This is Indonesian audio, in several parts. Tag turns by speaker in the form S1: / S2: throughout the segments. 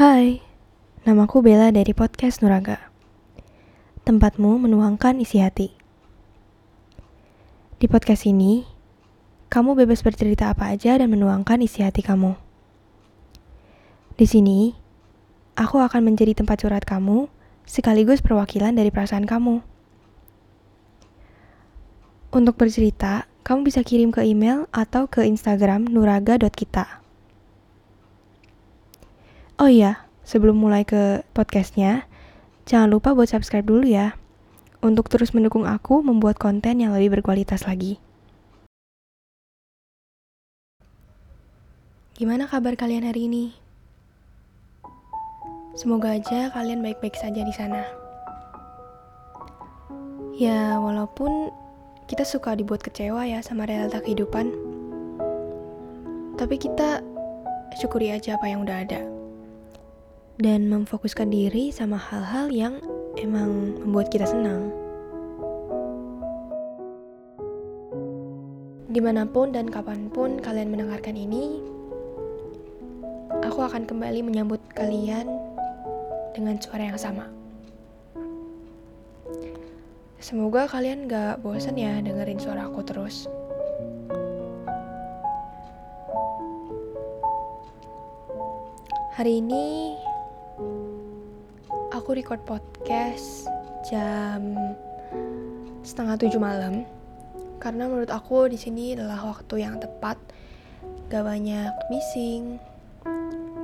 S1: Hai, namaku Bella dari podcast Nuraga. Tempatmu menuangkan isi hati. Di podcast ini, kamu bebas bercerita apa aja dan menuangkan isi hati kamu. Di sini, aku akan menjadi tempat curhat kamu sekaligus perwakilan dari perasaan kamu. Untuk bercerita, kamu bisa kirim ke email atau ke Instagram nuraga.kita. Oh iya, sebelum mulai ke podcastnya, jangan lupa buat subscribe dulu ya, untuk terus mendukung aku membuat konten yang lebih berkualitas lagi. Gimana kabar kalian hari ini? Semoga aja kalian baik-baik saja di sana. Ya, walaupun kita suka dibuat kecewa ya sama realita kehidupan, tapi kita syukuri aja apa yang udah ada dan memfokuskan diri sama hal-hal yang emang membuat kita senang. Di mana pun dan kapan pun kalian mendengarkan ini, aku akan kembali menyambut kalian dengan suara yang sama. Semoga kalian gak bosan ya dengerin suara aku terus. Hari ini aku record podcast jam setengah tujuh malam. Karena menurut aku di sini adalah waktu yang tepat. Gak banyak bising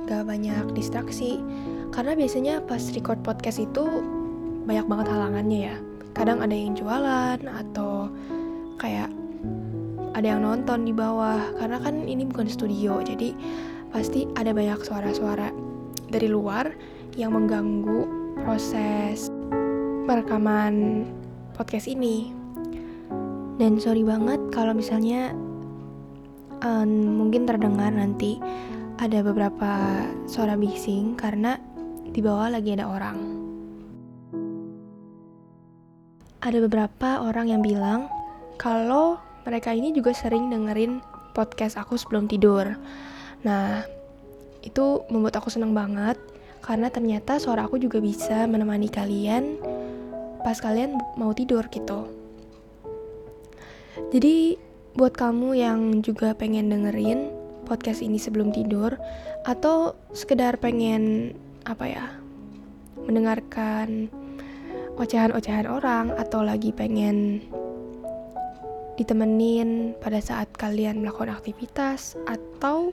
S1: gak banyak distraksi. Karena biasanya pas record podcast itu banyak banget halangannya ya. Kadang ada yang jualan atau kayak ada yang nonton di bawah. Karena kan ini bukan studio jadi pasti ada banyak suara-suara dari luar yang mengganggu proses perekaman podcast ini. Dan sorry banget kalau misalnya um, mungkin terdengar nanti ada beberapa suara bising karena di bawah lagi ada orang. Ada beberapa orang yang bilang kalau mereka ini juga sering dengerin podcast aku sebelum tidur. Nah, itu membuat aku senang banget karena ternyata suara aku juga bisa menemani kalian pas kalian mau tidur gitu. Jadi buat kamu yang juga pengen dengerin podcast ini sebelum tidur atau sekedar pengen apa ya mendengarkan ocehan-ocehan orang atau lagi pengen ditemenin pada saat kalian melakukan aktivitas atau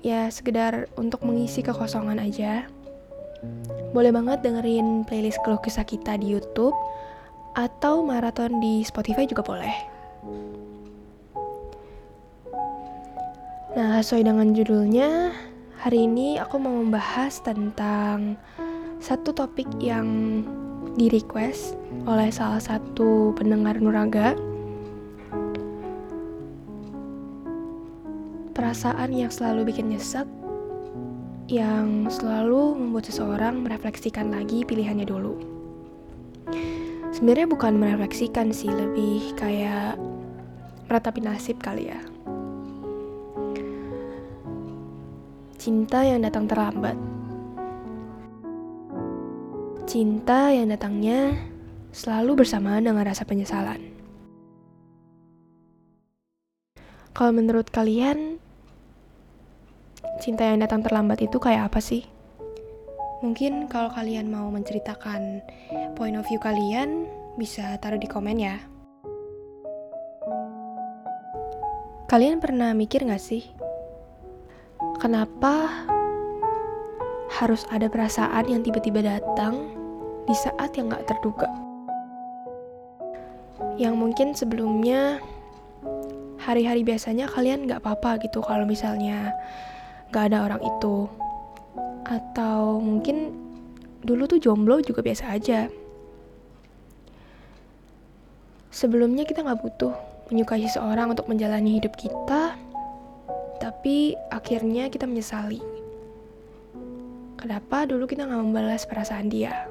S1: ya sekedar untuk mengisi kekosongan aja boleh banget dengerin playlist keluh kisah kita di YouTube atau maraton di Spotify juga boleh. Nah, sesuai dengan judulnya, hari ini aku mau membahas tentang satu topik yang di request oleh salah satu pendengar Nuraga. Perasaan yang selalu bikin nyesek yang selalu membuat seseorang merefleksikan lagi pilihannya dulu. Sebenarnya bukan merefleksikan sih, lebih kayak meratapi nasib kali ya. Cinta yang datang terlambat. Cinta yang datangnya selalu bersamaan dengan rasa penyesalan. Kalau menurut kalian, cinta yang datang terlambat itu kayak apa sih? Mungkin kalau kalian mau menceritakan point of view kalian, bisa taruh di komen ya. Kalian pernah mikir gak sih? Kenapa harus ada perasaan yang tiba-tiba datang di saat yang gak terduga? Yang mungkin sebelumnya hari-hari biasanya kalian gak apa-apa gitu kalau misalnya gak ada orang itu. Atau mungkin dulu tuh jomblo juga biasa aja. Sebelumnya kita gak butuh menyukai seseorang untuk menjalani hidup kita tapi akhirnya kita menyesali. Kenapa dulu kita gak membalas perasaan dia?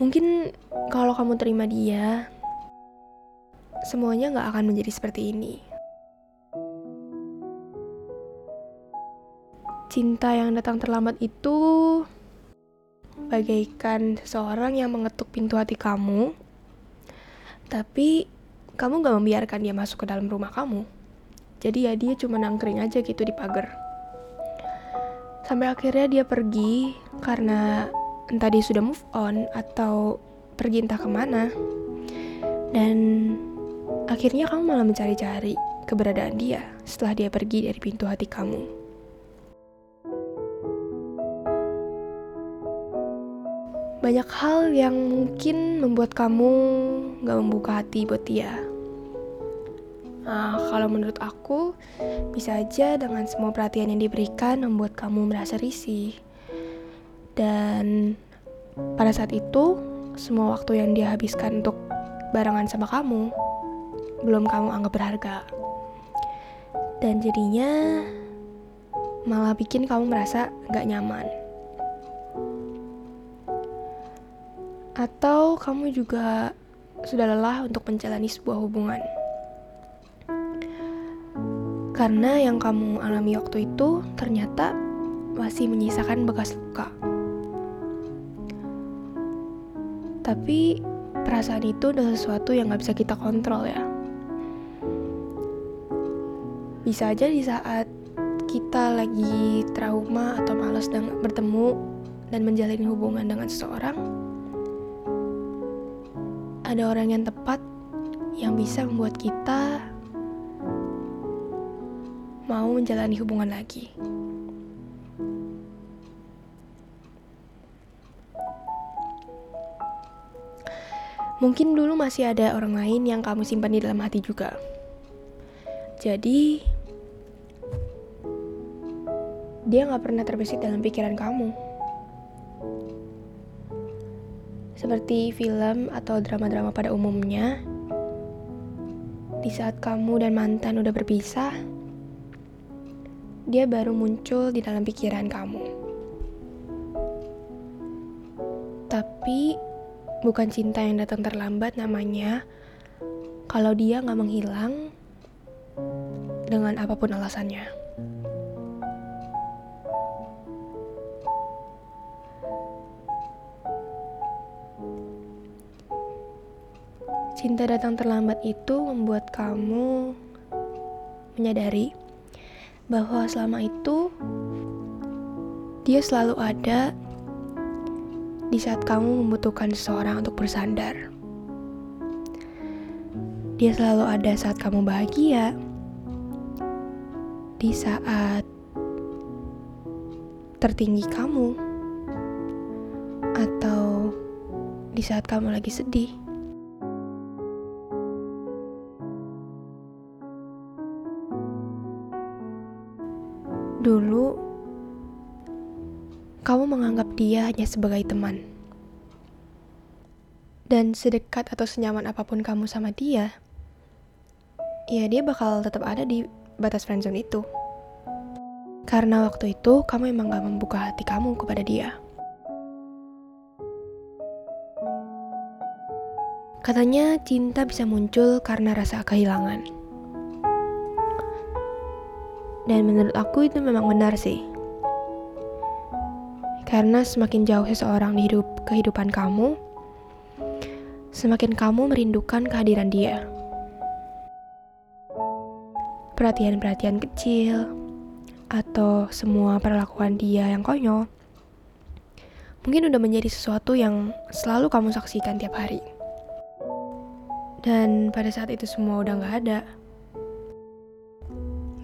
S1: Mungkin kalau kamu terima dia semuanya gak akan menjadi seperti ini cinta yang datang terlambat itu bagaikan seseorang yang mengetuk pintu hati kamu, tapi kamu gak membiarkan dia masuk ke dalam rumah kamu. Jadi ya dia cuma nangkring aja gitu di pagar. Sampai akhirnya dia pergi karena entah dia sudah move on atau pergi entah ke mana. Dan akhirnya kamu malah mencari-cari keberadaan dia setelah dia pergi dari pintu hati kamu. Banyak hal yang mungkin membuat kamu gak membuka hati buat dia. Nah, kalau menurut aku, bisa aja dengan semua perhatian yang diberikan membuat kamu merasa risih. Dan pada saat itu, semua waktu yang dia habiskan untuk barengan sama kamu, belum kamu anggap berharga. Dan jadinya malah bikin kamu merasa gak nyaman. Atau kamu juga sudah lelah untuk menjalani sebuah hubungan. Karena yang kamu alami waktu itu ternyata masih menyisakan bekas luka. Tapi perasaan itu adalah sesuatu yang gak bisa kita kontrol ya. Bisa aja di saat kita lagi trauma atau malas bertemu dan menjalin hubungan dengan seseorang, ada orang yang tepat yang bisa membuat kita mau menjalani hubungan lagi. Mungkin dulu masih ada orang lain yang kamu simpan di dalam hati juga. Jadi, dia gak pernah terbesit dalam pikiran kamu. Seperti film atau drama-drama pada umumnya, di saat kamu dan mantan udah berpisah, dia baru muncul di dalam pikiran kamu. Tapi bukan cinta yang datang terlambat namanya kalau dia nggak menghilang dengan apa pun alasannya. Cinta datang terlambat itu membuat kamu menyadari bahwa selama itu dia selalu ada di saat kamu membutuhkan seseorang untuk bersandar. Dia selalu ada saat kamu bahagia, di saat tertinggi kamu, atau di saat kamu lagi sedih. Dia hanya sebagai teman. Dan sedekat atau senyaman apa pun kamu sama dia, ya dia bakal tetap ada di batas friendzone itu. Karena waktu itu kamu emang gak membuka hati kamu kepada dia. Katanya cinta bisa muncul karena rasa kehilangan. Dan menurut aku itu memang benar sih. Karena semakin jauh seseorang hidup kehidupan kamu, semakin kamu merindukan kehadiran dia. Perhatian-perhatian kecil atau semua perlakuan dia yang konyol mungkin udah menjadi sesuatu yang selalu kamu saksikan tiap hari. Dan pada saat itu semua udah gak ada,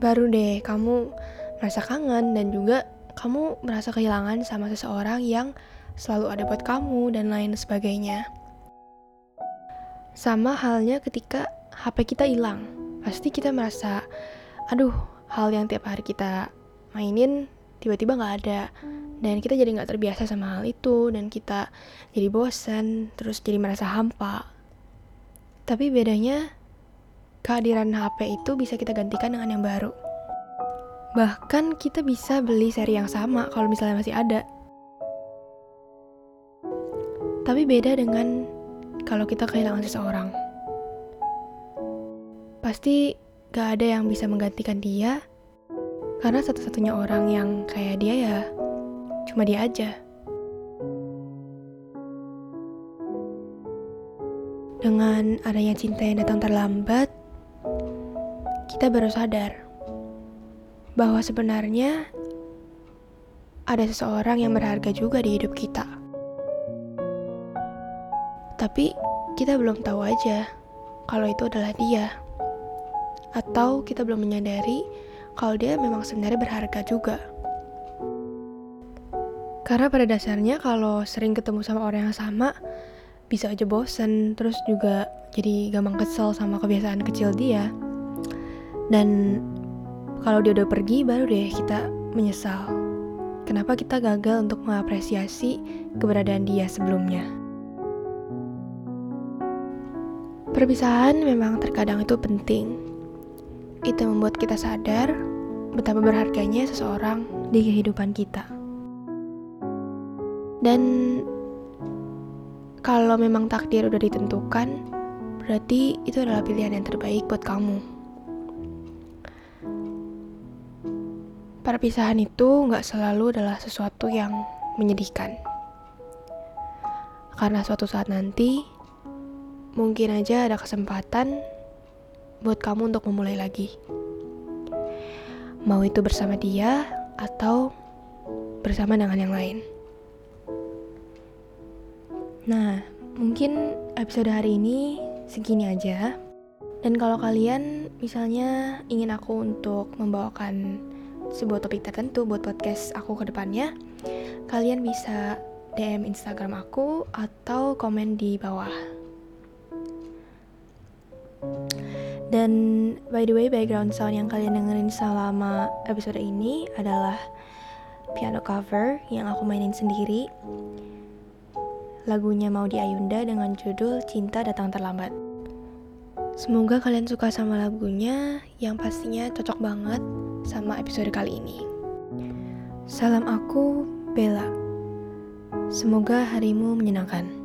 S1: baru deh kamu merasa kangen dan juga kamu merasa kehilangan sama seseorang yang selalu ada buat kamu dan lain sebagainya. Sama halnya ketika HP kita hilang, pasti kita merasa, aduh, hal yang tiap hari kita mainin tiba-tiba nggak ada dan kita jadi nggak terbiasa sama hal itu dan kita jadi bosan terus jadi merasa hampa. Tapi bedanya kehadiran HP itu bisa kita gantikan dengan yang baru. Bahkan kita bisa beli seri yang sama kalau misalnya masih ada. Tapi beda dengan kalau kita kehilangan seseorang. Pasti gak ada yang bisa menggantikan dia, Karena satu-satunya orang yang kayak dia ya cuma dia aja. Dengan adanya cinta yang datang terlambat, kita baru sadar bahwa sebenarnya ada seseorang yang berharga juga di hidup kita. Tapi kita belum tahu aja kalau itu adalah dia. Atau kita belum menyadari kalau dia memang sebenarnya berharga juga. Karena pada dasarnya kalau sering ketemu sama orang yang sama, bisa aja bosen terus juga jadi gampang kesel sama kebiasaan kecil dia dan kalau dia udah pergi baru deh kita menyesal. Kenapa kita gagal untuk mengapresiasi keberadaan dia sebelumnya? Perpisahan memang terkadang itu penting. Itu membuat kita sadar betapa berharganya seseorang di kehidupan kita. Dan kalau memang takdir udah ditentukan, berarti itu adalah pilihan yang terbaik buat kamu. Perpisahan itu nggak selalu adalah sesuatu yang menyedihkan. Karena suatu saat nanti, mungkin aja ada kesempatan buat kamu untuk memulai lagi. Mau itu bersama dia atau bersama dengan yang lain. Nah, mungkin episode hari ini segini aja. Dan kalau kalian misalnya ingin aku untuk membawakan sebuah topik tertentu buat podcast aku ke depannya, kalian bisa DM Instagram aku atau komen di bawah. Dan by the way, background sound yang kalian dengerin selama episode ini adalah piano cover yang aku mainin sendiri. Lagunya Maudi Ayunda dengan judul Cinta Datang Terlambat. Semoga kalian suka sama lagunya yang pastinya cocok banget sama episode kali ini. Salam aku, Bella. Semoga harimu menyenangkan.